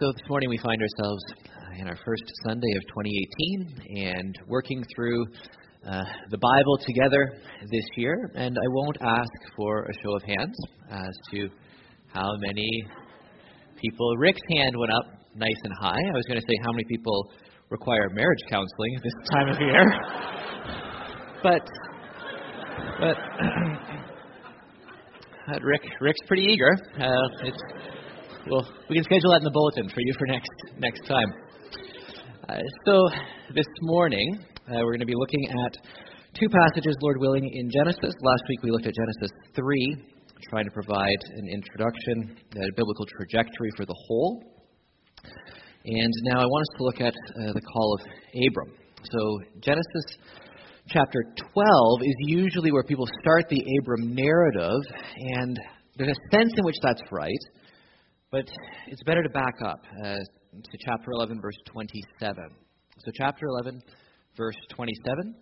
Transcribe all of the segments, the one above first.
So this morning we find ourselves in our first Sunday of 2018 and working through uh, the Bible together this year. And I won't ask for a show of hands as to how many people. Rick's hand went up nice and high. I was going to say how many people require marriage counseling this time of year. but but Rick Rick's pretty eager. Uh, it's well, we can schedule that in the bulletin for you for next next time. Uh, so this morning uh, we're going to be looking at two passages, Lord willing, in Genesis. Last week we looked at Genesis three, trying to provide an introduction, a biblical trajectory for the whole. And now I want us to look at uh, the call of Abram. So Genesis chapter 12 is usually where people start the Abram narrative, and there's a sense in which that's right. But it's better to back up uh, to chapter 11, verse 27. So, chapter 11, verse 27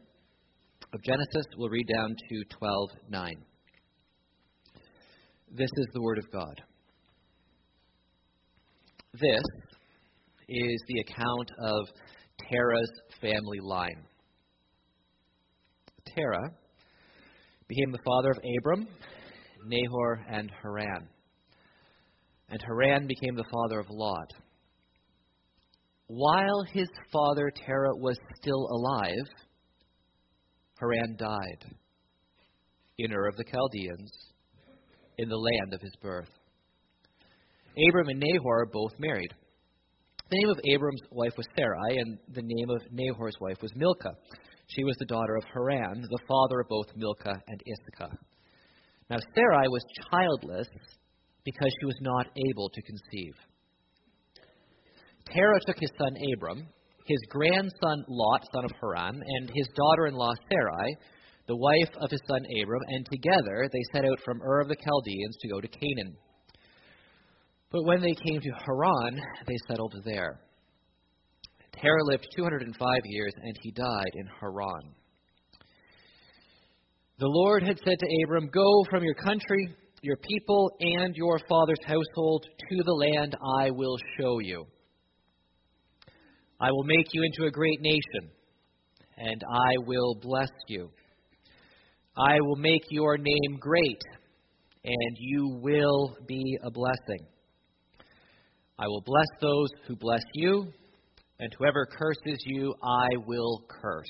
of Genesis, we'll read down to 12, 9. This is the Word of God. This is the account of Terah's family line. Terah became the father of Abram, Nahor, and Haran and Haran became the father of Lot. While his father Terah was still alive, Haran died in Ur of the Chaldeans, in the land of his birth. Abram and Nahor both married. The name of Abram's wife was Sarai, and the name of Nahor's wife was Milcah. She was the daughter of Haran, the father of both Milcah and Iscah. Now Sarai was childless because she was not able to conceive. Terah took his son Abram, his grandson Lot, son of Haran, and his daughter in law Sarai, the wife of his son Abram, and together they set out from Ur of the Chaldeans to go to Canaan. But when they came to Haran, they settled there. Terah lived 205 years, and he died in Haran. The Lord had said to Abram, Go from your country your people and your father's household to the land I will show you. I will make you into a great nation, and I will bless you. I will make your name great, and you will be a blessing. I will bless those who bless you, and whoever curses you, I will curse.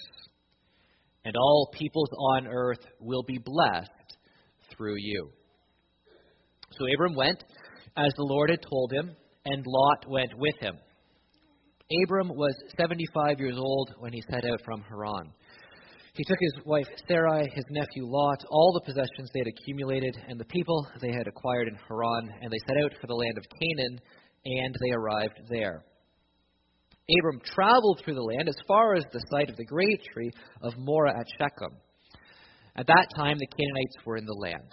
And all peoples on earth will be blessed through you. So Abram went as the Lord had told him, and Lot went with him. Abram was 75 years old when he set out from Haran. He took his wife Sarai, his nephew Lot, all the possessions they had accumulated, and the people they had acquired in Haran, and they set out for the land of Canaan, and they arrived there. Abram traveled through the land as far as the site of the great tree of Moreh at Shechem. At that time, the Canaanites were in the land.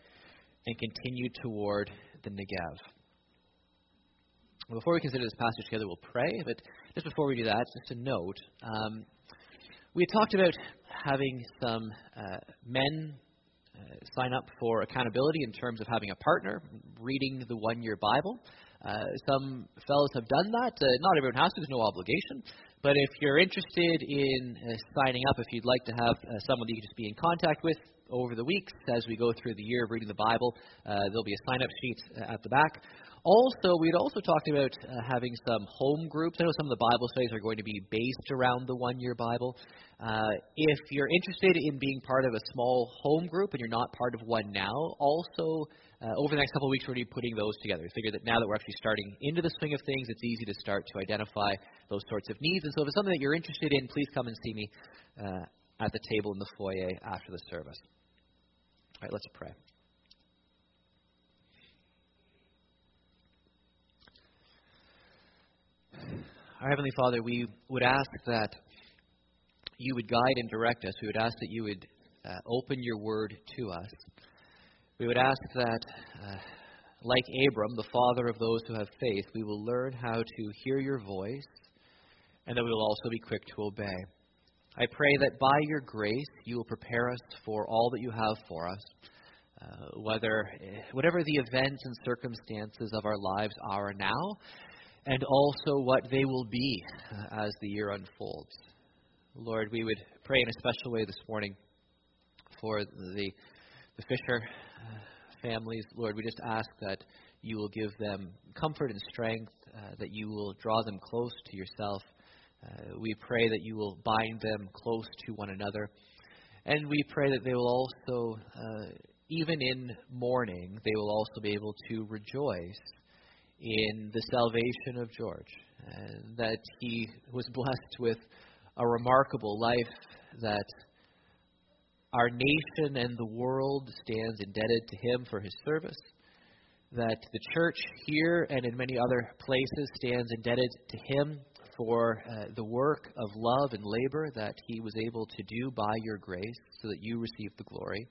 and continued toward the Negev. Before we consider this passage together, we'll pray. But just before we do that, just a note. Um, we had talked about having some uh, men uh, sign up for accountability in terms of having a partner, reading the one year Bible. Uh, some fellows have done that. Uh, not everyone has to, there's no obligation. But if you're interested in uh, signing up, if you'd like to have uh, someone that you can just be in contact with over the weeks as we go through the year of reading the Bible, uh, there'll be a sign up sheet uh, at the back. Also, we'd also talked about uh, having some home groups. I know some of the Bible studies are going to be based around the one year Bible. Uh, if you're interested in being part of a small home group and you're not part of one now, also uh, over the next couple of weeks, we're going to be putting those together. Figure that now that we're actually starting into the swing of things, it's easy to start to identify those sorts of needs. And so, if it's something that you're interested in, please come and see me uh, at the table in the foyer after the service. All right, let's pray. Our Heavenly Father, we would ask that you would guide and direct us. We would ask that you would uh, open your word to us. We would ask that, uh, like Abram, the father of those who have faith, we will learn how to hear your voice and that we will also be quick to obey. I pray that by your grace you will prepare us for all that you have for us, uh, whether whatever the events and circumstances of our lives are now, and also what they will be uh, as the year unfolds. Lord, we would pray in a special way this morning for the the Fisher uh, families. Lord, we just ask that you will give them comfort and strength, uh, that you will draw them close to yourself. Uh, we pray that you will bind them close to one another. And we pray that they will also, uh, even in mourning, they will also be able to rejoice in the salvation of George. And that he was blessed with a remarkable life that our nation and the world stands indebted to him for his service. That the church here and in many other places stands indebted to him for uh, the work of love and labor that he was able to do by your grace so that you receive the glory.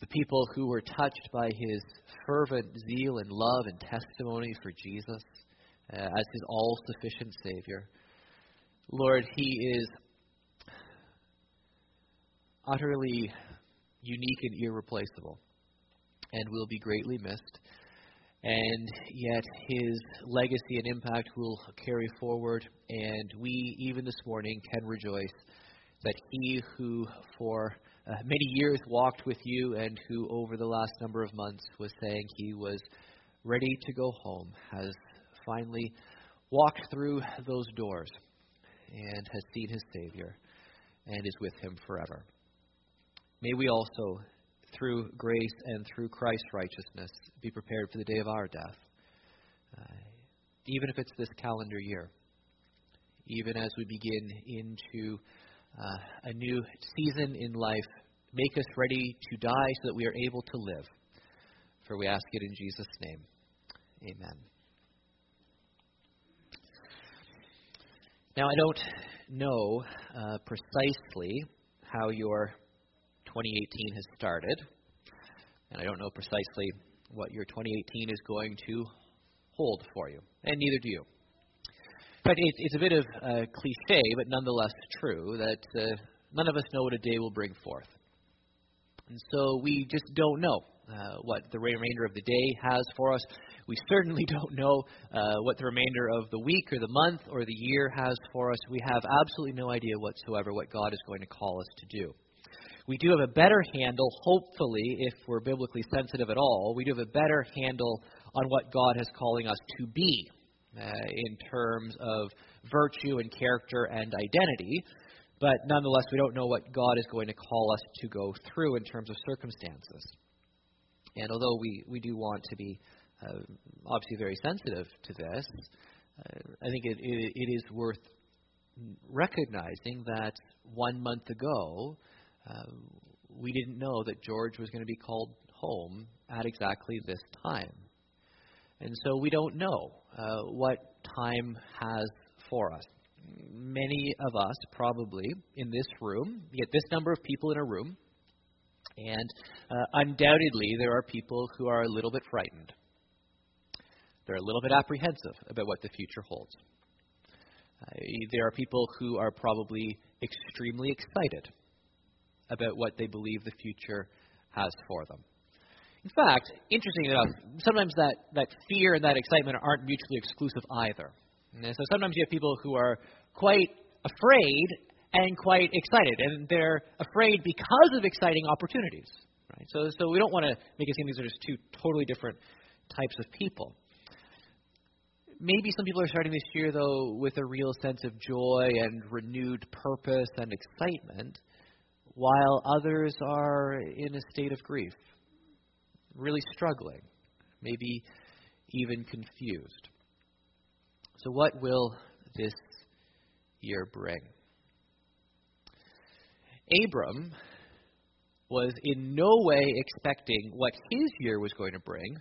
The people who were touched by his fervent zeal and love and testimony for Jesus uh, as his all sufficient Savior. Lord, he is utterly unique and irreplaceable and will be greatly missed. And yet his legacy and impact will carry forward, and we, even this morning, can rejoice that he who for uh, many years walked with you and who over the last number of months was saying he was ready to go home has finally walked through those doors and has seen his Savior and is with him forever. May we also, through grace and through Christ's righteousness, be prepared for the day of our death, uh, even if it's this calendar year, even as we begin into uh, a new season in life. Make us ready to die so that we are able to live. For we ask it in Jesus' name. Amen. Now, I don't know uh, precisely how your 2018 has started, and I don't know precisely what your 2018 is going to hold for you, and neither do you. But it, it's a bit of a cliche, but nonetheless true, that uh, none of us know what a day will bring forth. And so we just don't know uh, what the remainder of the day has for us. We certainly don't know uh, what the remainder of the week or the month or the year has for us. We have absolutely no idea whatsoever what God is going to call us to do we do have a better handle, hopefully, if we're biblically sensitive at all, we do have a better handle on what God is calling us to be uh, in terms of virtue and character and identity. But nonetheless, we don't know what God is going to call us to go through in terms of circumstances. And although we, we do want to be uh, obviously very sensitive to this, uh, I think it, it, it is worth recognizing that one month ago, uh, we didn't know that George was going to be called home at exactly this time. And so we don't know uh, what time has for us. Many of us, probably in this room, get this number of people in a room, and uh, undoubtedly there are people who are a little bit frightened. They're a little bit apprehensive about what the future holds. Uh, there are people who are probably extremely excited about what they believe the future has for them. In fact, interestingly enough, sometimes that, that fear and that excitement aren't mutually exclusive either. And so sometimes you have people who are quite afraid and quite excited, and they're afraid because of exciting opportunities. Right? So, so we don't want to make it seem these are just two totally different types of people. Maybe some people are starting this year, though, with a real sense of joy and renewed purpose and excitement while others are in a state of grief, really struggling, maybe even confused. So, what will this year bring? Abram was in no way expecting what his year was going to bring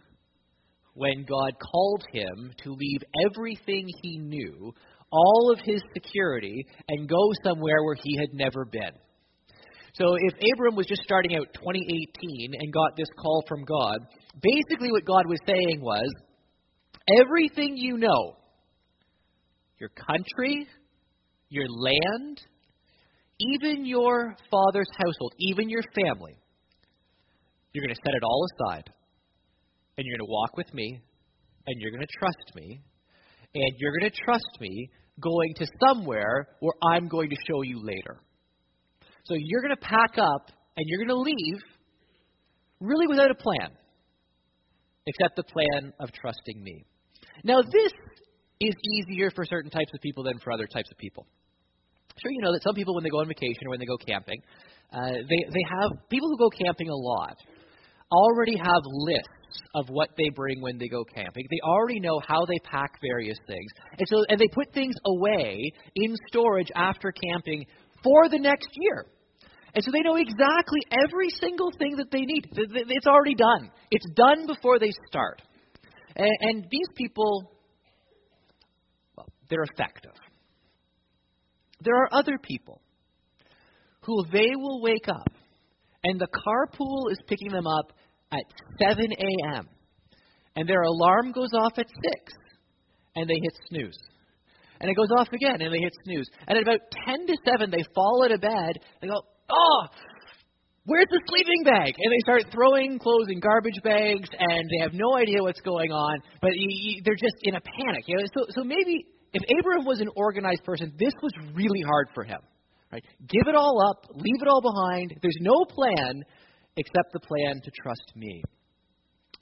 when God called him to leave everything he knew, all of his security and go somewhere where he had never been. So if Abram was just starting out 2018 and got this call from God, basically what God was saying was everything you know, your country, your land, even your father's household, even your family, you're going to set it all aside. And you're going to walk with me. And you're going to trust me. And you're going to trust me going to somewhere where I'm going to show you later. So you're going to pack up and you're going to leave really without a plan, except the plan of trusting me. Now, this is easier for certain types of people than for other types of people. Sure, you know that some people, when they go on vacation or when they go camping, uh, they, they have people who go camping a lot already have lists of what they bring when they go camping. They already know how they pack various things. And so and they put things away in storage after camping for the next year. And so they know exactly every single thing that they need. It's already done. It's done before they start. And, and these people, well, they're effective. There are other people who they will wake up and the carpool is picking them up at 7 a.m. and their alarm goes off at 6 and they hit snooze. And it goes off again and they hit snooze. And at about 10 to 7, they fall out of bed. They go, oh, where's the sleeping bag? And they start throwing clothes in garbage bags, and they have no idea what's going on, but you, you, they're just in a panic. You know? so, so maybe if Abraham was an organized person, this was really hard for him. Right? Give it all up, leave it all behind. There's no plan except the plan to trust me.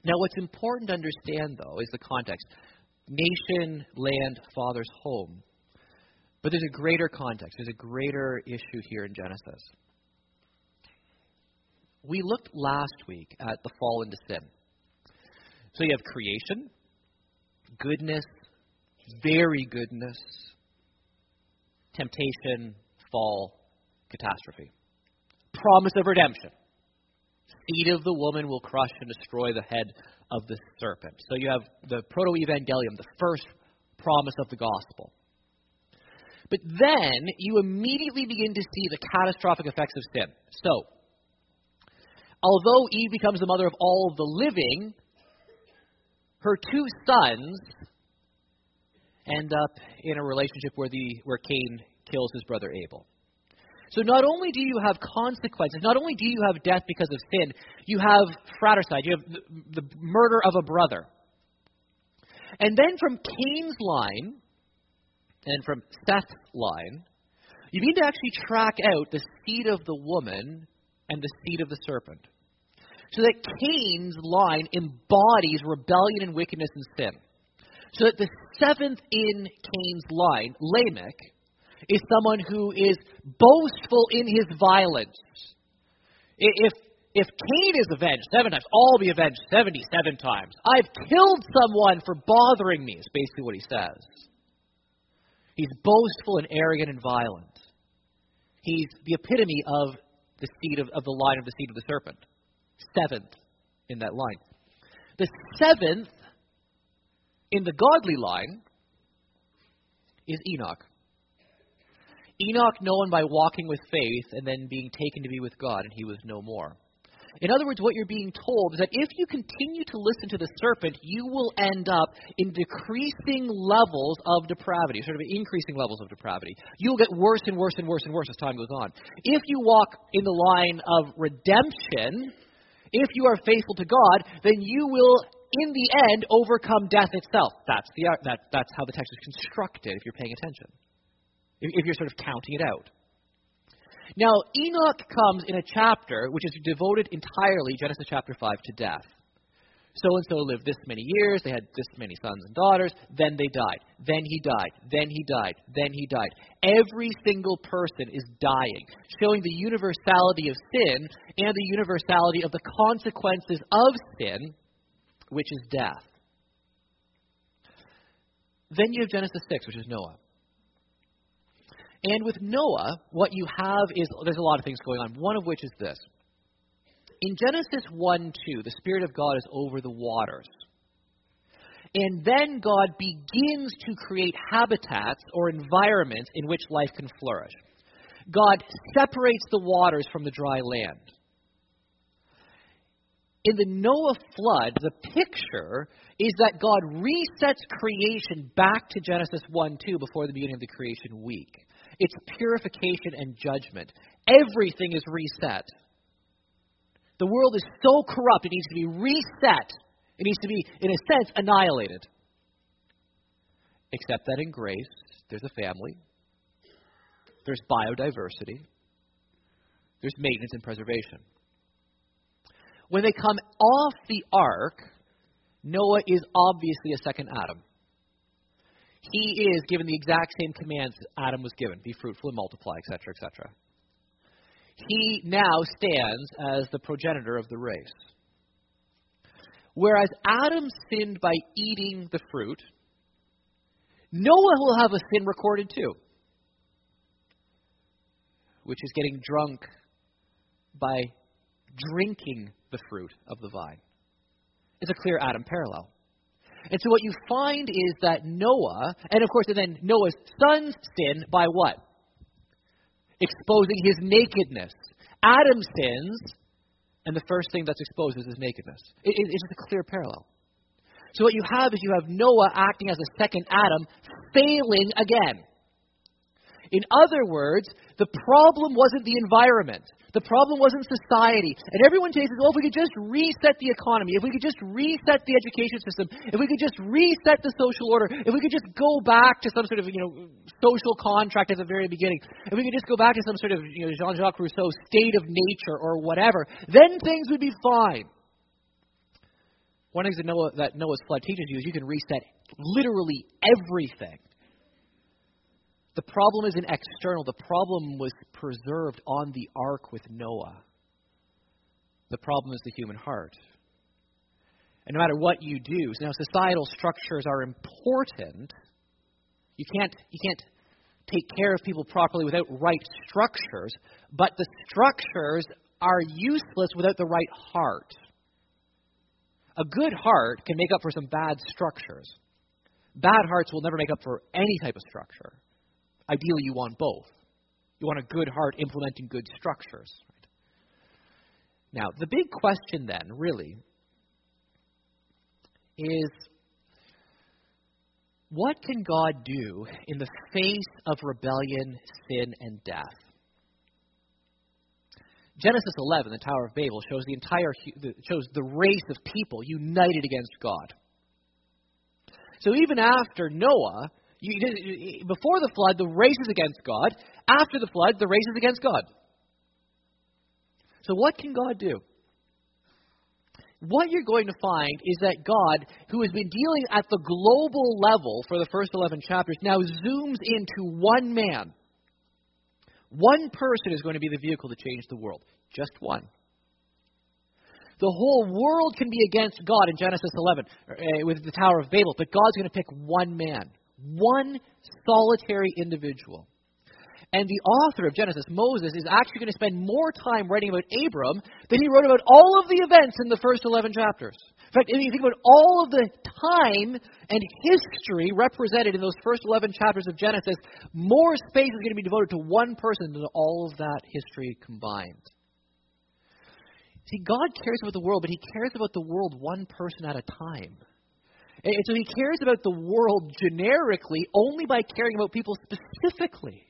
Now, what's important to understand, though, is the context nation, land, father's home. But there's a greater context, there's a greater issue here in Genesis. We looked last week at the fall into sin. So you have creation, goodness, very goodness, temptation, fall, catastrophe. Promise of redemption. Seed of the woman will crush and destroy the head of the serpent. So you have the proto evangelium, the first promise of the gospel. But then you immediately begin to see the catastrophic effects of sin. So, although Eve becomes the mother of all the living, her two sons end up in a relationship where the where Cain kills his brother Abel. So not only do you have consequences, not only do you have death because of sin, you have fratricide, you have the, the murder of a brother. And then from Cain's line and from Seth's line, you need to actually track out the seed of the woman and the seed of the serpent. So that Cain's line embodies rebellion and wickedness and sin. So that the seventh in Cain's line, Lamech, is someone who is boastful in his violence. If if Cain is avenged seven times, I'll be avenged seventy-seven times. I've killed someone for bothering me. Is basically what he says. He's boastful and arrogant and violent. He's the epitome of the seed of, of the line of the seed of the serpent. Seventh in that line. The seventh in the godly line is Enoch. Enoch known by walking with faith and then being taken to be with God, and he was no more. In other words, what you're being told is that if you continue to listen to the serpent, you will end up in decreasing levels of depravity, sort of increasing levels of depravity. You'll get worse and worse and worse and worse as time goes on. If you walk in the line of redemption, if you are faithful to God, then you will, in the end, overcome death itself. That's, the, that, that's how the text is constructed, if you're paying attention if you're sort of counting it out. Now, Enoch comes in a chapter which is devoted entirely, Genesis chapter 5, to death. So and so lived this many years, they had this many sons and daughters, then they died, then he died, then he died, then he died. Every single person is dying, showing the universality of sin and the universality of the consequences of sin, which is death. Then you have Genesis 6, which is Noah. And with Noah, what you have is there's a lot of things going on, one of which is this. In Genesis 1 2, the Spirit of God is over the waters. And then God begins to create habitats or environments in which life can flourish. God separates the waters from the dry land. In the Noah flood, the picture is that God resets creation back to Genesis 1 2 before the beginning of the creation week. It's purification and judgment. Everything is reset. The world is so corrupt, it needs to be reset. It needs to be, in a sense, annihilated. Except that in grace, there's a family, there's biodiversity, there's maintenance and preservation. When they come off the ark, Noah is obviously a second Adam. He is given the exact same commands Adam was given be fruitful and multiply, etc., etc. He now stands as the progenitor of the race. Whereas Adam sinned by eating the fruit, Noah will have a sin recorded too, which is getting drunk by drinking the fruit of the vine. It's a clear Adam parallel. And so what you find is that Noah, and of course, and then Noah's sons sin by what? Exposing his nakedness. Adam sins, and the first thing that's exposed is his nakedness. It, it, it's a clear parallel. So what you have is you have Noah acting as a second Adam, failing again. In other words, the problem wasn't the environment. The problem wasn't society. And everyone says, well, oh, if we could just reset the economy, if we could just reset the education system, if we could just reset the social order, if we could just go back to some sort of, you know, social contract at the very beginning, if we could just go back to some sort of, you know, Jean-Jacques Rousseau state of nature or whatever, then things would be fine. One things that, Noah, that Noah's flood teaches you is you can reset literally everything. The problem isn't external, the problem was preserved on the ark with Noah. The problem is the human heart. And no matter what you do, now societal structures are important. You can't, you can't take care of people properly without right structures, but the structures are useless without the right heart. A good heart can make up for some bad structures. Bad hearts will never make up for any type of structure. Ideally, you want both. You want a good heart implementing good structures. Now, the big question then, really, is what can God do in the face of rebellion, sin, and death? Genesis 11, the Tower of Babel, shows the entire shows the race of people united against God. So even after Noah, you, before the flood, the race is against God. After the flood, the race is against God. So, what can God do? What you're going to find is that God, who has been dealing at the global level for the first 11 chapters, now zooms into one man. One person is going to be the vehicle to change the world. Just one. The whole world can be against God in Genesis 11 uh, with the Tower of Babel, but God's going to pick one man. One solitary individual. And the author of Genesis, Moses, is actually going to spend more time writing about Abram than he wrote about all of the events in the first 11 chapters. In fact, if you think about all of the time and history represented in those first 11 chapters of Genesis, more space is going to be devoted to one person than all of that history combined. See, God cares about the world, but He cares about the world one person at a time. And so he cares about the world generically only by caring about people specifically.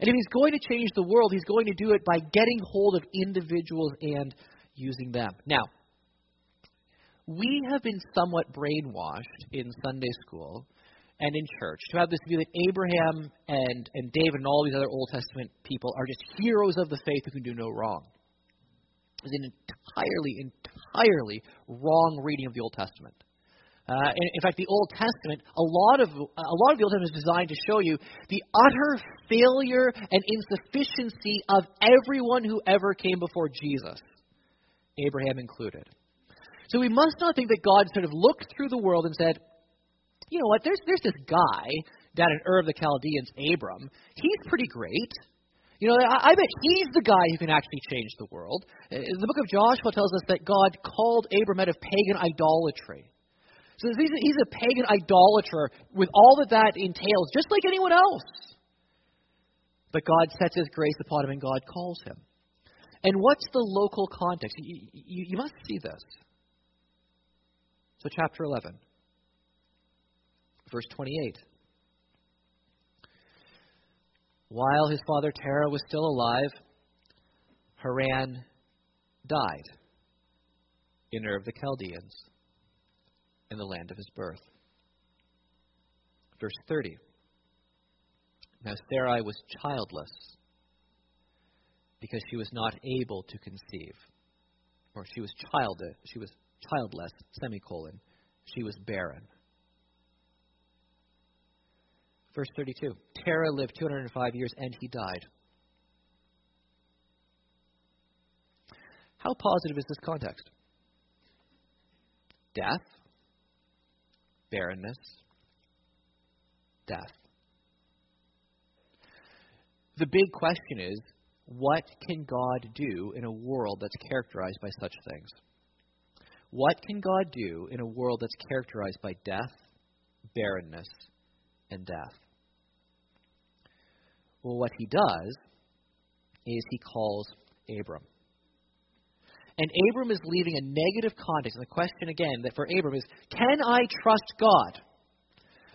And if he's going to change the world, he's going to do it by getting hold of individuals and using them. Now, we have been somewhat brainwashed in Sunday school and in church to have this view that Abraham and, and David and all these other Old Testament people are just heroes of the faith who can do no wrong. It's an entirely, entirely wrong reading of the Old Testament. Uh, in, in, fact, the Old Testament, a lot of a lot of the Old Testament is designed to show you the utter failure and insufficiency of everyone who ever came before Jesus, Abraham included. So we must not think that God sort of looked through the world and said, "You know what? There's there's this guy down in Ur of the Chaldeans, Abram. He's pretty great." You know, I, I bet he's the guy who can actually change the world. Uh, the book of Joshua tells us that God called Abram out of pagan idolatry. So he's a, he's a pagan idolater with all that that entails, just like anyone else. But God sets his grace upon him and God calls him. And what's the local context? You, you, you must see this. So, chapter 11, verse 28. While his father Terah was still alive, Haran died in Ur of the Chaldeans in the land of his birth. Verse 30. Now Sarai was childless because she was not able to conceive. Or she was child she was childless, semicolon. She was barren. Verse 32. Terah lived 205 years and he died. How positive is this context? Death, barrenness, death. The big question is what can God do in a world that's characterized by such things? What can God do in a world that's characterized by death, barrenness, and death? Well, what he does is he calls Abram. And Abram is leaving a negative context. And the question again that for Abram is can I trust God?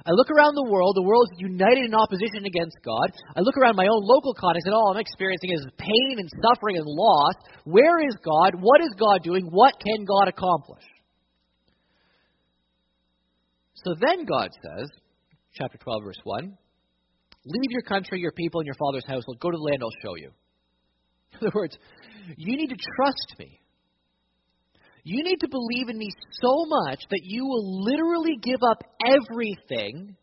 I look around the world, the world is united in opposition against God. I look around my own local context, and all I'm experiencing is pain and suffering and loss. Where is God? What is God doing? What can God accomplish? So then God says, chapter 12, verse 1, Leave your country, your people, and your father's household. Go to the land I'll show you. In other words, you need to trust me. You need to believe in me so much that you will literally give up everything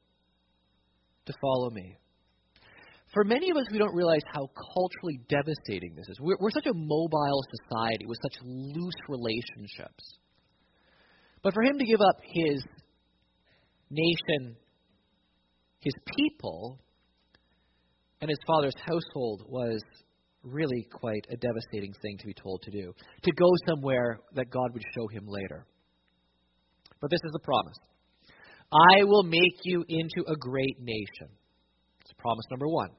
to follow me. For many of us, we don't realize how culturally devastating this is. We're, we're such a mobile society with such loose relationships. But for him to give up his nation, his people, and his father's household was really quite a devastating thing to be told to do. To go somewhere that God would show him later. But this is the promise I will make you into a great nation. It's promise number one.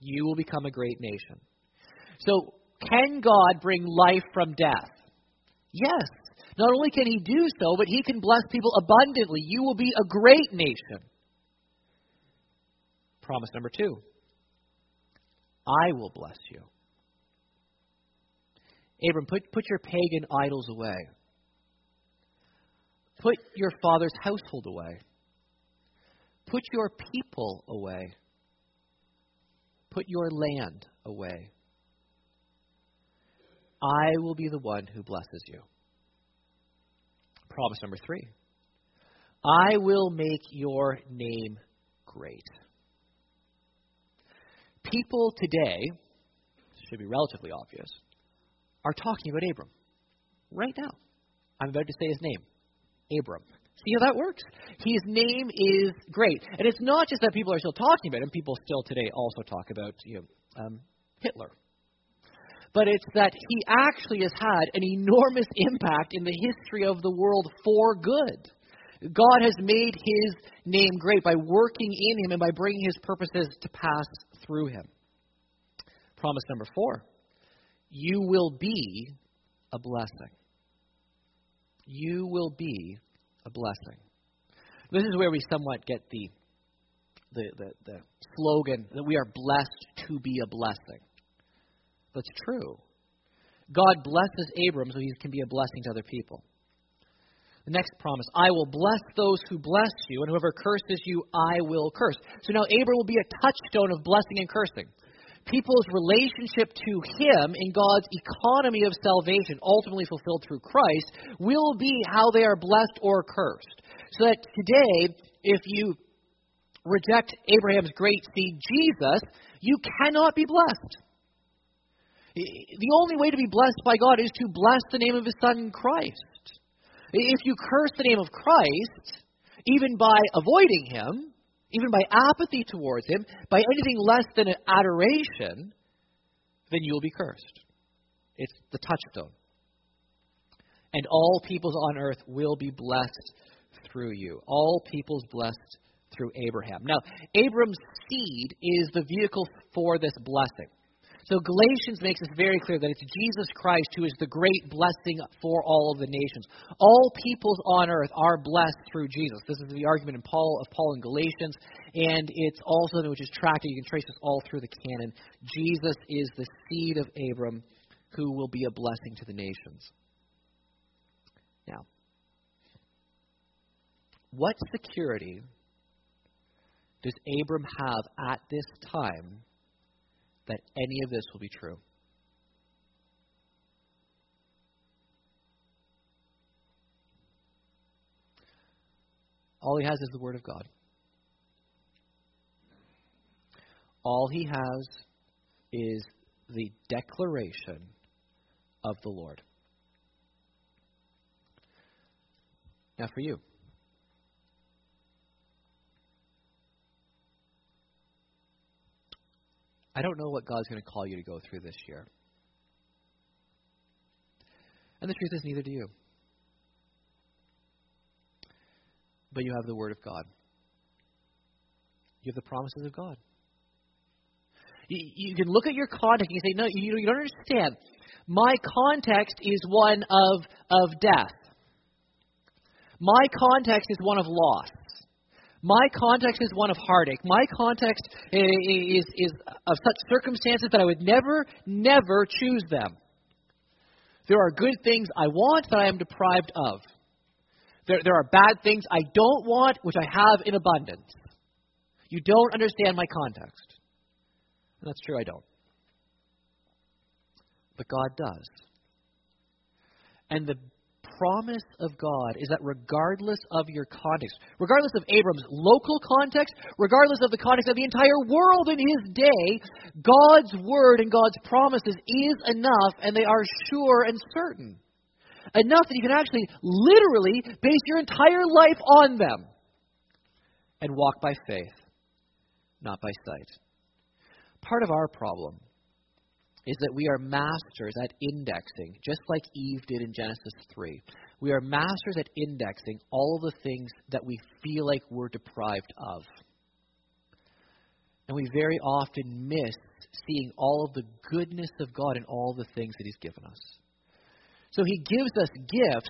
You will become a great nation. So, can God bring life from death? Yes. Not only can He do so, but He can bless people abundantly. You will be a great nation. Promise number two I will bless you. Abram, put, put your pagan idols away. Put your father's household away. Put your people away. Put your land away. I will be the one who blesses you. Promise number three I will make your name great. People today, should be relatively obvious, are talking about Abram. Right now. I'm about to say his name Abram. See how that works? His name is great. And it's not just that people are still talking about him, people still today also talk about you know, um, Hitler. But it's that he actually has had an enormous impact in the history of the world for good. God has made his name great by working in him and by bringing his purposes to pass through him. Promise number four you will be a blessing. You will be a blessing. This is where we somewhat get the, the, the, the slogan that we are blessed to be a blessing. That's true. God blesses Abram so he can be a blessing to other people. The next promise I will bless those who bless you, and whoever curses you, I will curse. So now Abram will be a touchstone of blessing and cursing people's relationship to Him in God's economy of salvation, ultimately fulfilled through Christ, will be how they are blessed or cursed. So that today, if you reject Abraham's great seed, Jesus, you cannot be blessed. The only way to be blessed by God is to bless the name of His Son, Christ. If you curse the name of Christ, even by avoiding Him, even by apathy towards Him, by anything less than an adoration, then you will be cursed. It's the touchstone. And all peoples on earth will be blessed through you. All peoples blessed through Abraham. Now, Abram's seed is the vehicle for this blessing. So Galatians makes it very clear that it's Jesus Christ who is the great blessing for all of the nations. All peoples on earth are blessed through Jesus. This is the argument in Paul of Paul in Galatians, and it's also which is tracked. You can trace this all through the canon. Jesus is the seed of Abram, who will be a blessing to the nations. Now, what security does Abram have at this time that any of this will be true? All he has is the Word of God. All he has is the declaration of the Lord. Now, for you. I don't know what God's going to call you to go through this year. And the truth is, neither do you. But you have the Word of God, you have the promises of God. You, you can look at your context and you say, No, you, you don't understand. My context is one of, of death. My context is one of loss. My context is one of heartache. My context is, is of such circumstances that I would never, never choose them. There are good things I want that I am deprived of. There, there are bad things I don't want, which I have in abundance. You don't understand my context. And that's true, I don't. But God does. And the promise of God is that regardless of your context, regardless of Abram's local context, regardless of the context of the entire world in his day, God's word and God's promises is enough and they are sure and certain. Enough that you can actually literally base your entire life on them and walk by faith, not by sight. Part of our problem is that we are masters at indexing, just like Eve did in Genesis 3. We are masters at indexing all the things that we feel like we're deprived of. And we very often miss seeing all of the goodness of God in all the things that He's given us. So He gives us gifts,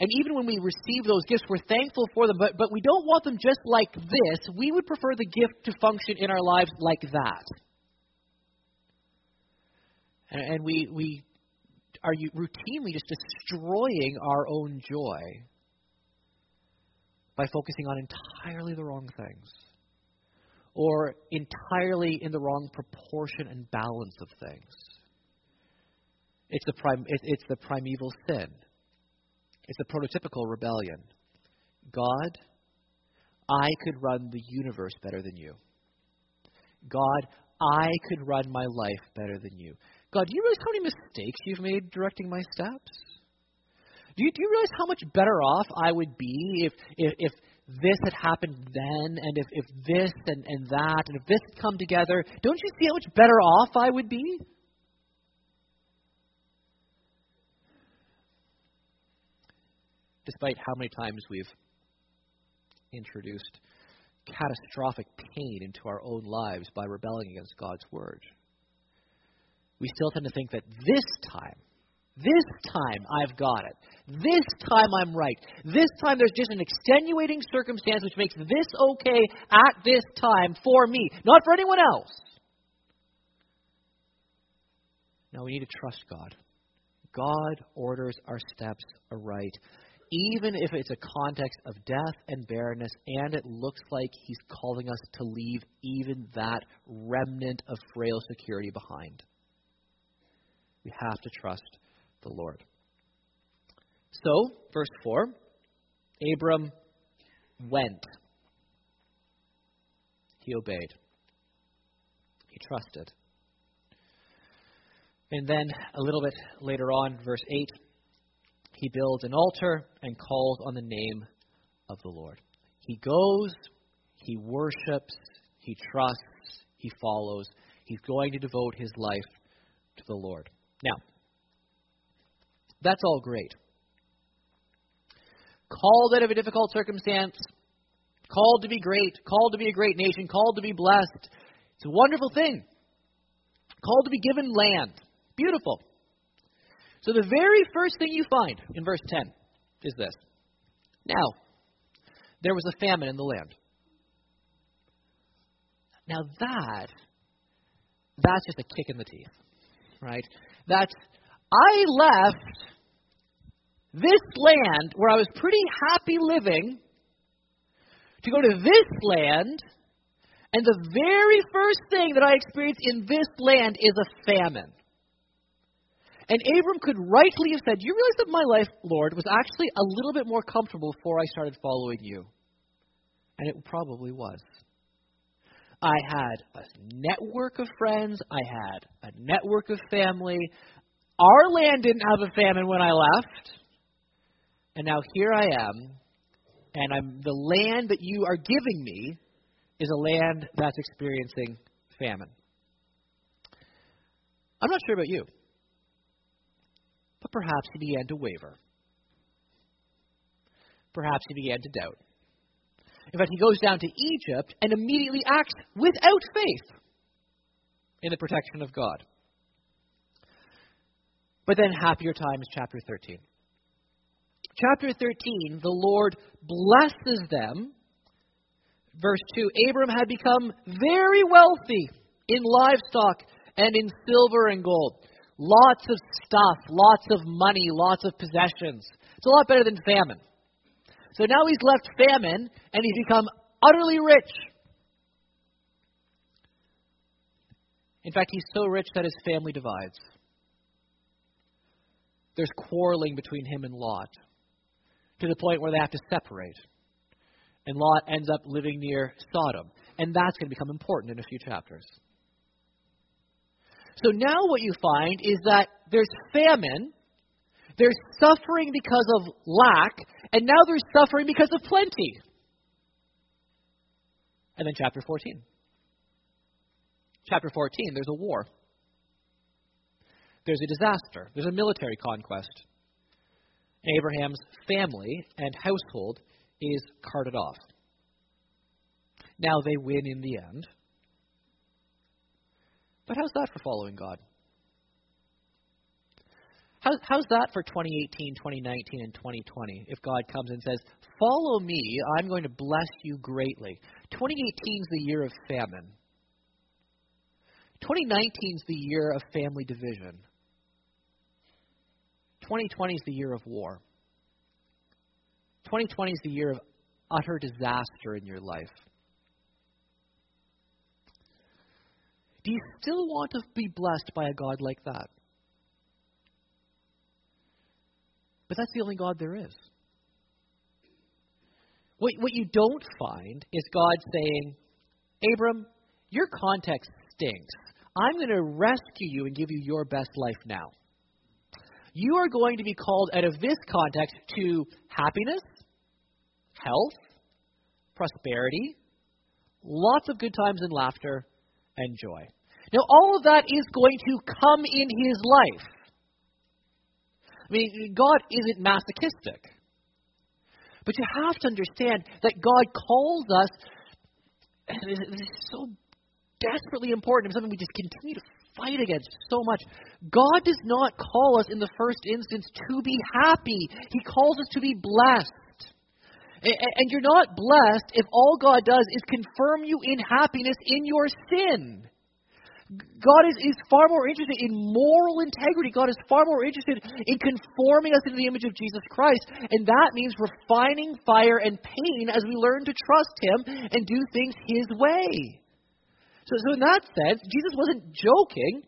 and even when we receive those gifts, we're thankful for them, but, but we don't want them just like this. We would prefer the gift to function in our lives like that. And, and we, we are routinely just destroying our own joy by focusing on entirely the wrong things or entirely in the wrong proportion and balance of things. It's the, prim, it's the primeval sin. It's the prototypical rebellion. God, I could run the universe better than you. God, I could run my life better than you. God, do you realize how many mistakes you've made directing my steps? Do you, do you realize how much better off I would be if, if, if this had happened then, and if, if this and, and that, and if this had come together? Don't you see how much better off I would be? Despite how many times we've introduced catastrophic pain into our own lives by rebelling against God's word we still tend to think that this time, this time I've got it. This time I'm right. This time there's just an extenuating circumstance which makes this okay at this time for me, not for anyone else. No, we need to trust God. God orders our steps aright, even if it's a context of death and barrenness, and it looks like He's calling us to leave even that remnant of frail security behind. We have to trust the Lord. So, verse 4 Abram went. He obeyed. He trusted. And then a little bit later on, verse 8, he builds an altar and calls on the name of the Lord. He goes, he worships, he trusts, he follows. He's going to devote his life to the Lord. Now, that's all great. called out of a difficult circumstance, called to be great, called to be a great nation, called to be blessed. It's a wonderful thing. Called to be given land. Beautiful. So the very first thing you find in verse 10 is this. Now, there was a famine in the land. Now that that's just a kick in the teeth. Right? That's I left this land where I was pretty happy living to go to this land, and the very first thing that I experienced in this land is a famine. And Abram could rightly have said, You realize that my life, Lord, was actually a little bit more comfortable before I started following you. And it probably was. I had a network of friends, I had a network of family. Our land didn't have a famine when I left. And now here I am, and I'm the land that you are giving me is a land that's experiencing famine. I'm not sure about you, but perhaps he began to waver. Perhaps he began to doubt. In fact, he goes down to Egypt and immediately acts without faith in the protection of God. But then, happier times, chapter 13. Chapter 13, the Lord blesses them. Verse 2 Abram had become very wealthy in livestock and in silver and gold. Lots of stuff, lots of money, lots of possessions. It's a lot better than famine. So now he's left famine and he's become utterly rich. In fact, he's so rich that his family divides. There's quarreling between him and Lot to the point where they have to separate. And Lot ends up living near Sodom. And that's going to become important in a few chapters. So now what you find is that there's famine there's suffering because of lack, and now there's suffering because of plenty. And then chapter 14. Chapter 14, there's a war. There's a disaster. There's a military conquest. Abraham's family and household is carted off. Now they win in the end. But how's that for following God? How, how's that for 2018, 2019, and 2020 if God comes and says, Follow me, I'm going to bless you greatly? 2018 is the year of famine. 2019 is the year of family division. 2020 is the year of war. 2020 is the year of utter disaster in your life. Do you still want to be blessed by a God like that? But that's the only God there is. What, what you don't find is God saying, Abram, your context stinks. I'm going to rescue you and give you your best life now. You are going to be called out of this context to happiness, health, prosperity, lots of good times and laughter, and joy. Now, all of that is going to come in his life. I mean, God isn't masochistic. But you have to understand that God calls us, and this is so desperately important, and something we just continue to fight against so much. God does not call us in the first instance to be happy, He calls us to be blessed. And you're not blessed if all God does is confirm you in happiness in your sin. God is, is far more interested in moral integrity. God is far more interested in conforming us into the image of Jesus Christ. And that means refining fire and pain as we learn to trust Him and do things His way. So, so in that sense, Jesus wasn't joking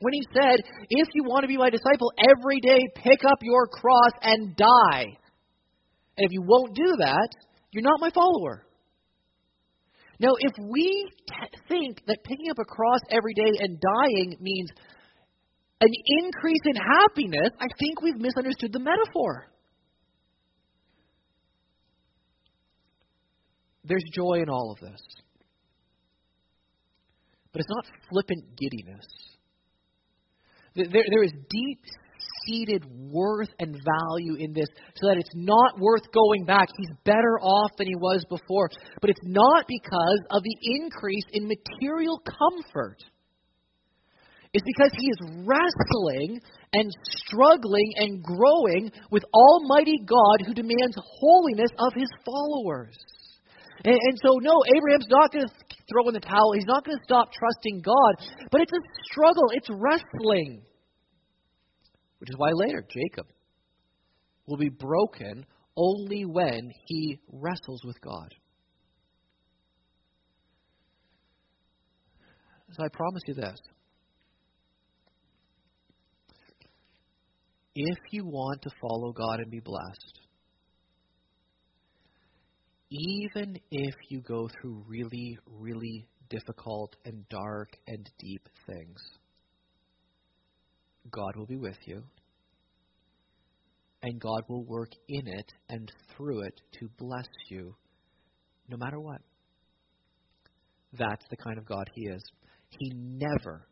when He said, If you want to be my disciple, every day pick up your cross and die. And if you won't do that, you're not my follower. Now, if we t- think that picking up a cross every day and dying means an increase in happiness, I think we've misunderstood the metaphor. There's joy in all of this. But it's not flippant giddiness. There, there is deep seated worth and value in this so that it's not worth going back. He's better off than he was before. But it's not because of the increase in material comfort. It's because he is wrestling and struggling and growing with Almighty God who demands holiness of his followers. And, and so, no, Abraham's not going to throw in the towel. He's not going to stop trusting God. But it's a struggle, it's wrestling. Which is why later, Jacob will be broken only when he wrestles with God. So I promise you this. If you want to follow God and be blessed, even if you go through really, really difficult and dark and deep things, God will be with you. And God will work in it and through it to bless you no matter what. That's the kind of God He is. He never,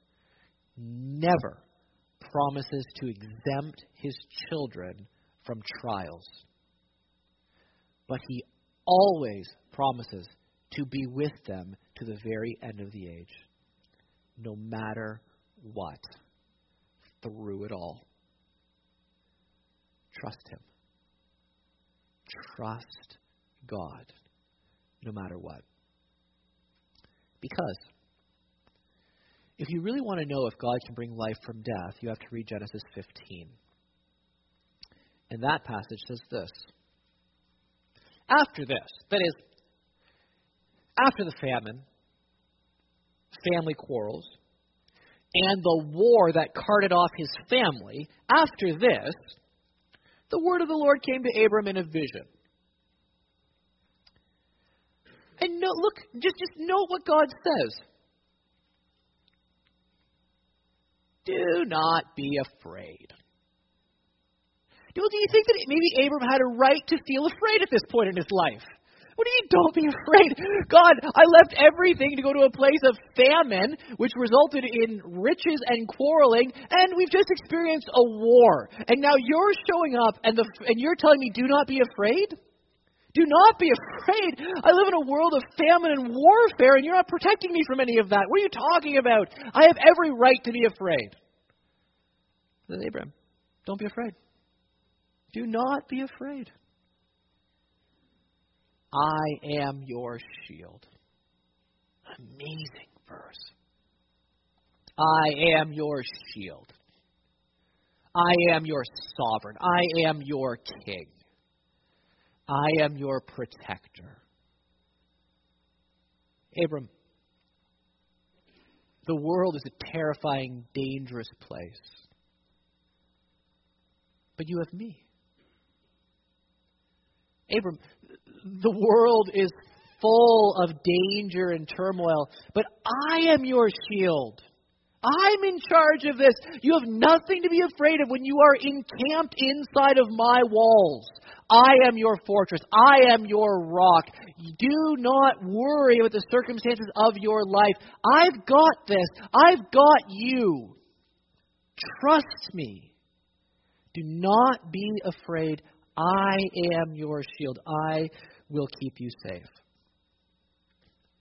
never promises to exempt His children from trials. But He always promises to be with them to the very end of the age, no matter what, through it all. Trust Him. Trust God, no matter what. Because if you really want to know if God can bring life from death, you have to read Genesis 15. And that passage says this after this. That is, after the famine, family quarrels, and the war that carted off his family, after this, the word of the Lord came to Abram in a vision. And no, look, just, just note what God says. Do not be afraid. Do you think that maybe Abram had a right to feel afraid at this point in his life? What do you don't be afraid? God, I left everything to go to a place of famine, which resulted in riches and quarreling, and we've just experienced a war. And now you're showing up, and, the, and you're telling me, do not be afraid? Do not be afraid. I live in a world of famine and warfare, and you're not protecting me from any of that. What are you talking about? I have every right to be afraid. Then Abraham, don't be afraid. Do not be afraid. I am your shield. Amazing verse. I am your shield. I am your sovereign. I am your king. I am your protector. Abram, the world is a terrifying, dangerous place. But you have me. Abram, the world is full of danger and turmoil, but I am your shield. I'm in charge of this. You have nothing to be afraid of when you are encamped inside of my walls. I am your fortress. I am your rock. Do not worry about the circumstances of your life. I've got this. I've got you. Trust me. Do not be afraid. I am your shield. I will keep you safe.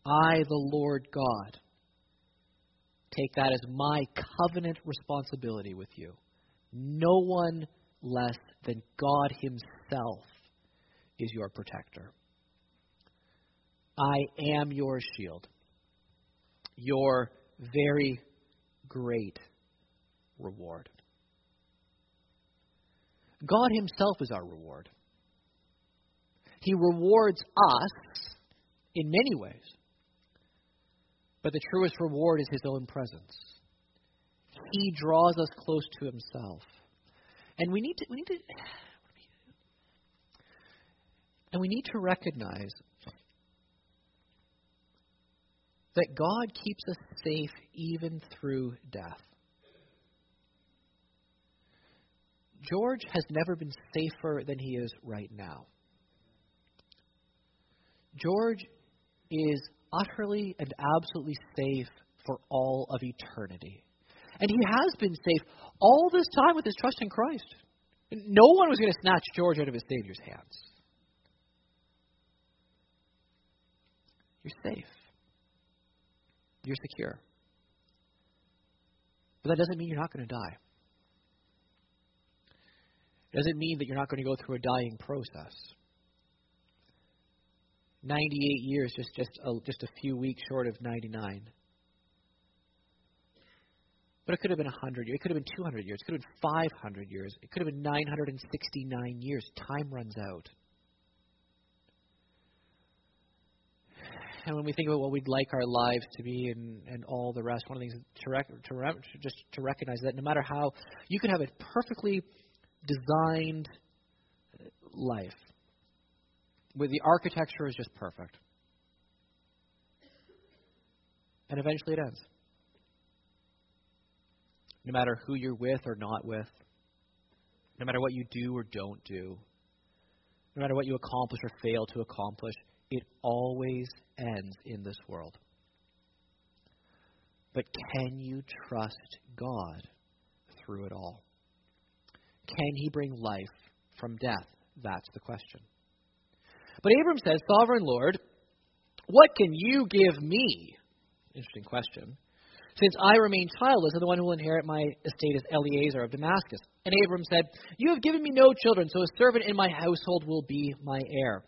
I, the Lord God, take that as my covenant responsibility with you. No one less than God Himself is your protector. I am your shield, your very great reward. God Himself is our reward. He rewards us in many ways. But the truest reward is His own presence. He draws us close to Himself. And we need to, we need to and we need to recognize that God keeps us safe even through death. George has never been safer than he is right now. George is utterly and absolutely safe for all of eternity. And he has been safe all this time with his trust in Christ. No one was going to snatch George out of his Savior's hands. You're safe. You're secure. But that doesn't mean you're not going to die. It doesn't mean that you're not going to go through a dying process. 98 years, just just a, just a few weeks short of 99. But it could have been 100 years. It could have been 200 years. It could have been 500 years. It could have been 969 years. Time runs out. And when we think about what we'd like our lives to be and, and all the rest, one of the things to, rec- to re- just to recognize that no matter how you could have a perfectly designed uh, life, where the architecture is just perfect, and eventually it ends no matter who you're with or not with, no matter what you do or don't do, no matter what you accomplish or fail to accomplish, it always ends in this world. But can you trust God through it all? Can He bring life from death? That's the question. But Abram says, Sovereign Lord, what can you give me? Interesting question. Since I remain childless, and the one who will inherit my estate is Eliezer of Damascus. And Abram said, You have given me no children, so a servant in my household will be my heir.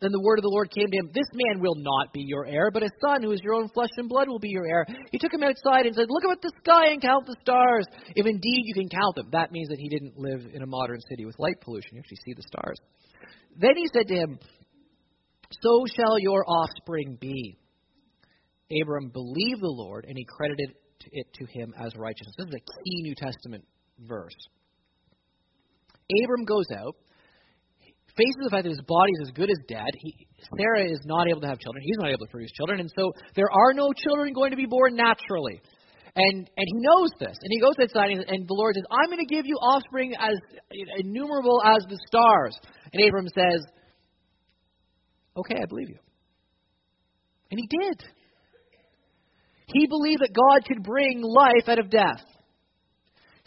Then the word of the Lord came to him, This man will not be your heir, but a son who is your own flesh and blood will be your heir. He took him outside and said, Look up at the sky and count the stars. If indeed you can count them. That means that he didn't live in a modern city with light pollution. You actually see the stars. Then he said to him, So shall your offspring be. Abram believed the Lord, and he credited it to him as righteousness. This is a key New Testament verse. Abram goes out, faces the fact that his body is as good as dead. He, Sarah is not able to have children. He's not able to produce children, and so there are no children going to be born naturally. And and he knows this, and he goes outside, and, and the Lord says, "I'm going to give you offspring as innumerable as the stars." And Abram says, "Okay, I believe you." And he did. He believed that God could bring life out of death.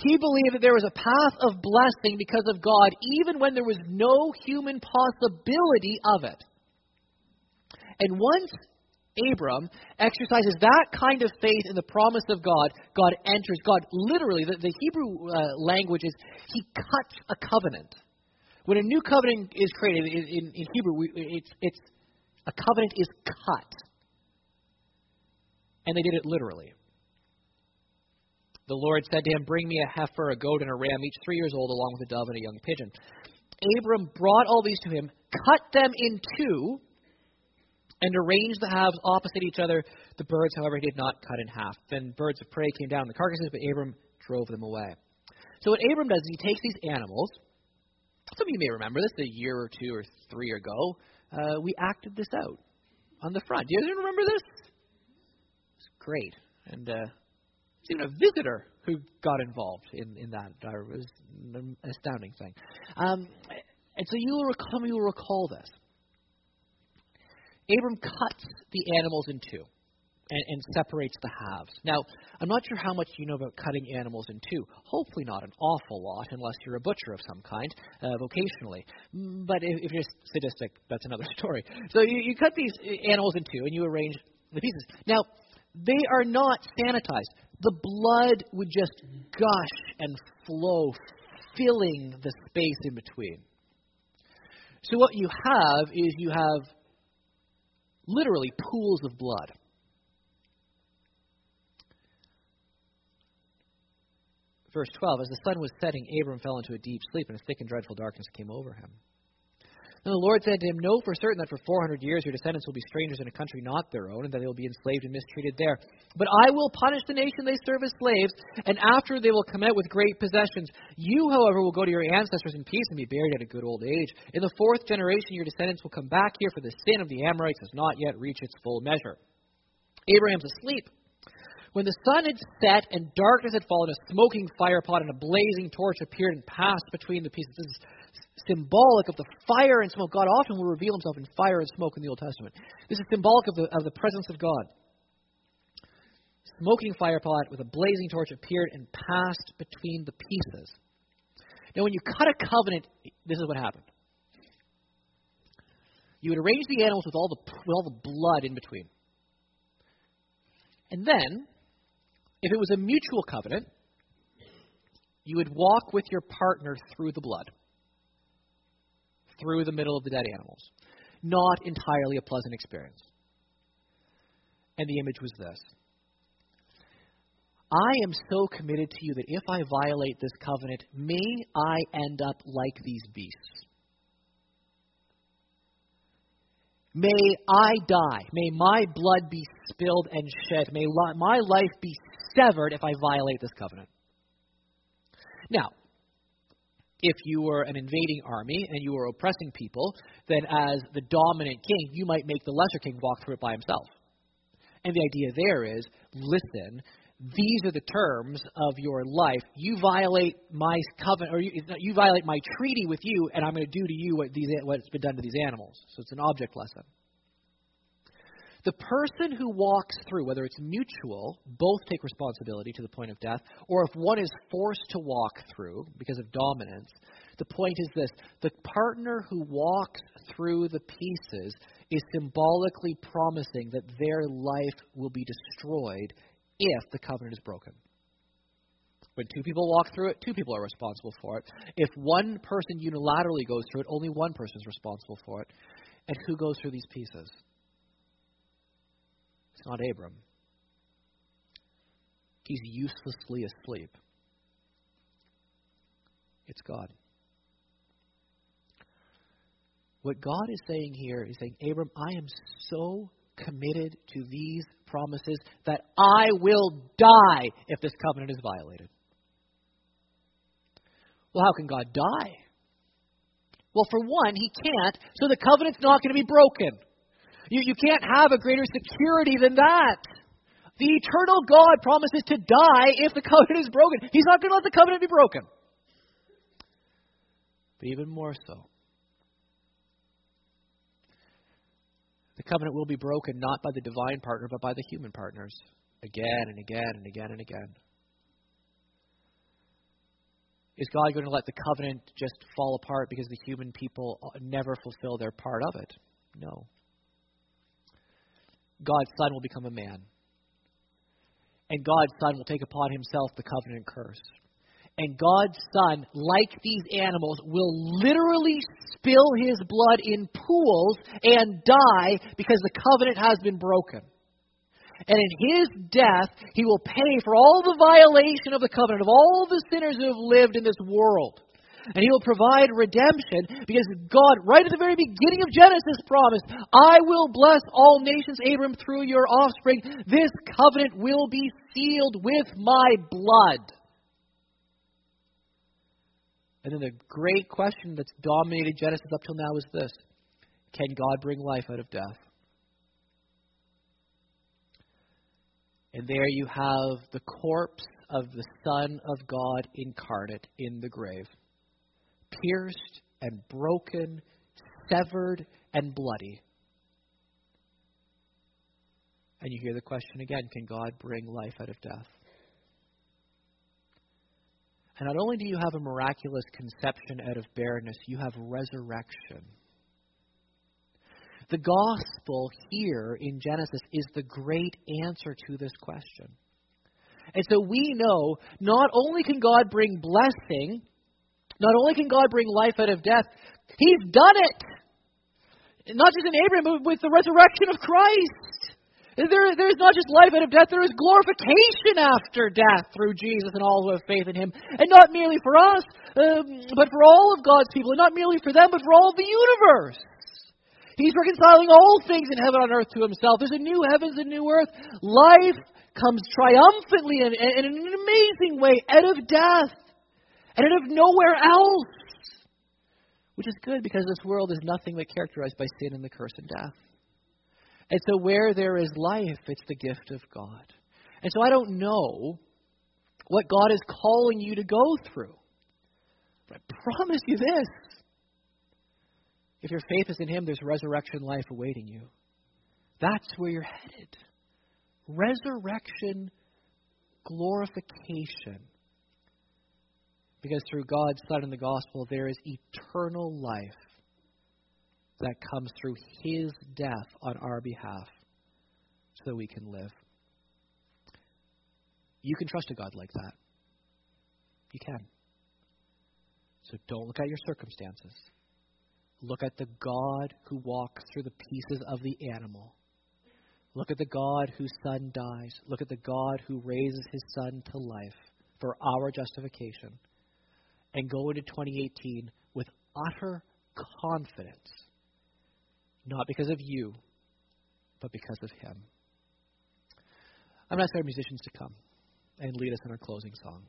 He believed that there was a path of blessing because of God, even when there was no human possibility of it. And once Abram exercises that kind of faith in the promise of God, God enters. God literally, the, the Hebrew uh, language is He cuts a covenant. When a new covenant is created in, in, in Hebrew, we, it's, it's a covenant is cut. And they did it literally. The Lord said to him, Bring me a heifer, a goat, and a ram, each three years old, along with a dove and a young pigeon. Abram brought all these to him, cut them in two, and arranged the halves opposite each other. The birds, however, he did not cut in half. Then birds of prey came down the carcasses, but Abram drove them away. So what Abram does is he takes these animals. Some of you may remember this a year or two or three ago. Uh, we acted this out on the front. Do you remember this? It's great. And uh, even a visitor who got involved in, in that. Uh, it was an astounding thing. Um, and so you will recall, you will recall this. Abram cuts the animals in two and, and separates the halves. Now, I'm not sure how much you know about cutting animals in two. Hopefully, not an awful lot, unless you're a butcher of some kind, uh, vocationally. Mm, but if, if you're sadistic, that's another story. So you, you cut these animals in two and you arrange the pieces. Now, they are not sanitized. The blood would just gush and flow, filling the space in between. So, what you have is you have literally pools of blood. Verse 12 As the sun was setting, Abram fell into a deep sleep, and a thick and dreadful darkness came over him. And the Lord said to him, Know for certain that for 400 years your descendants will be strangers in a country not their own, and that they will be enslaved and mistreated there. But I will punish the nation they serve as slaves, and after they will come out with great possessions. You, however, will go to your ancestors in peace and be buried at a good old age. In the fourth generation your descendants will come back here, for the sin of the Amorites has not yet reached its full measure. Abraham's asleep. When the sun had set and darkness had fallen, a smoking firepot and a blazing torch appeared and passed between the pieces. This is symbolic of the fire and smoke. God often will reveal himself in fire and smoke in the Old Testament. This is symbolic of the, of the presence of God. smoking firepot with a blazing torch appeared and passed between the pieces. Now, when you cut a covenant, this is what happened. You would arrange the animals with all the, with all the blood in between. And then, if it was a mutual covenant, you would walk with your partner through the blood, through the middle of the dead animals. Not entirely a pleasant experience. And the image was this I am so committed to you that if I violate this covenant, may I end up like these beasts. May I die. May my blood be spilled and shed. May my life be severed if I violate this covenant. Now, if you were an invading army and you were oppressing people, then as the dominant king, you might make the lesser king walk through it by himself. And the idea there is listen, these are the terms of your life. You violate my covenant, or you, you violate my treaty with you, and I'm going to do to you what these, what's been done to these animals. So it's an object lesson. The person who walks through, whether it's mutual, both take responsibility to the point of death, or if one is forced to walk through because of dominance, the point is this the partner who walks through the pieces is symbolically promising that their life will be destroyed if the covenant is broken. When two people walk through it, two people are responsible for it. If one person unilaterally goes through it, only one person is responsible for it. And who goes through these pieces? It's not Abram. He's uselessly asleep. It's God. What God is saying here is saying, Abram, I am so committed to these promises that I will die if this covenant is violated. Well, how can God die? Well, for one, he can't, so the covenant's not going to be broken. You, you can't have a greater security than that. The eternal God promises to die if the covenant is broken. He's not going to let the covenant be broken. But even more so, The covenant will be broken not by the divine partner, but by the human partners, again and again and again and again. Is God going to let the covenant just fall apart because the human people uh, never fulfill their part of it? No. God's Son will become a man. And God's Son will take upon himself the covenant curse and God's Son, like these animals, will literally spill his blood in pools and die because the covenant has been broken. And in his death, he will pay for all the violation of the covenant of all the sinners who have lived in this world. And he will provide redemption because God, right at the very beginning of Genesis, promised, I will bless all nations, Abram, through your offspring. This covenant will be sealed with my blood. And then the great question that's dominated Genesis up till now is this Can God bring life out of death? And there you have the corpse of the Son of God incarnate in the grave, pierced and broken, severed and bloody. And you hear the question again can God bring life out of death? And not only do you have a miraculous conception out of barrenness, you have resurrection. The gospel here in Genesis is the great answer to this question. And so we know not only can God bring blessing, not only can God bring life out of death, He's done it. Not just in Abraham, but with the resurrection of Christ. There, there's not just life out of death, there is glorification after death through Jesus and all who have faith in Him. And not merely for us, um, but for all of God's people. And not merely for them, but for all the universe. He's reconciling all things in heaven and earth to Himself. There's a new heavens and new earth. Life comes triumphantly and, and in an amazing way out of death and out of nowhere else. Which is good because this world is nothing but characterized by sin and the curse and death. And so, where there is life, it's the gift of God. And so, I don't know what God is calling you to go through. But I promise you this if your faith is in Him, there's resurrection life awaiting you. That's where you're headed. Resurrection glorification. Because through God's Son in the gospel, there is eternal life that comes through his death on our behalf so we can live. You can trust a God like that. You can. So don't look at your circumstances. Look at the God who walks through the pieces of the animal. Look at the God whose son dies. Look at the God who raises his son to life for our justification. And go into 2018 with utter confidence, not because of you, but because of him. I'm going to ask our musicians to come and lead us in our closing song.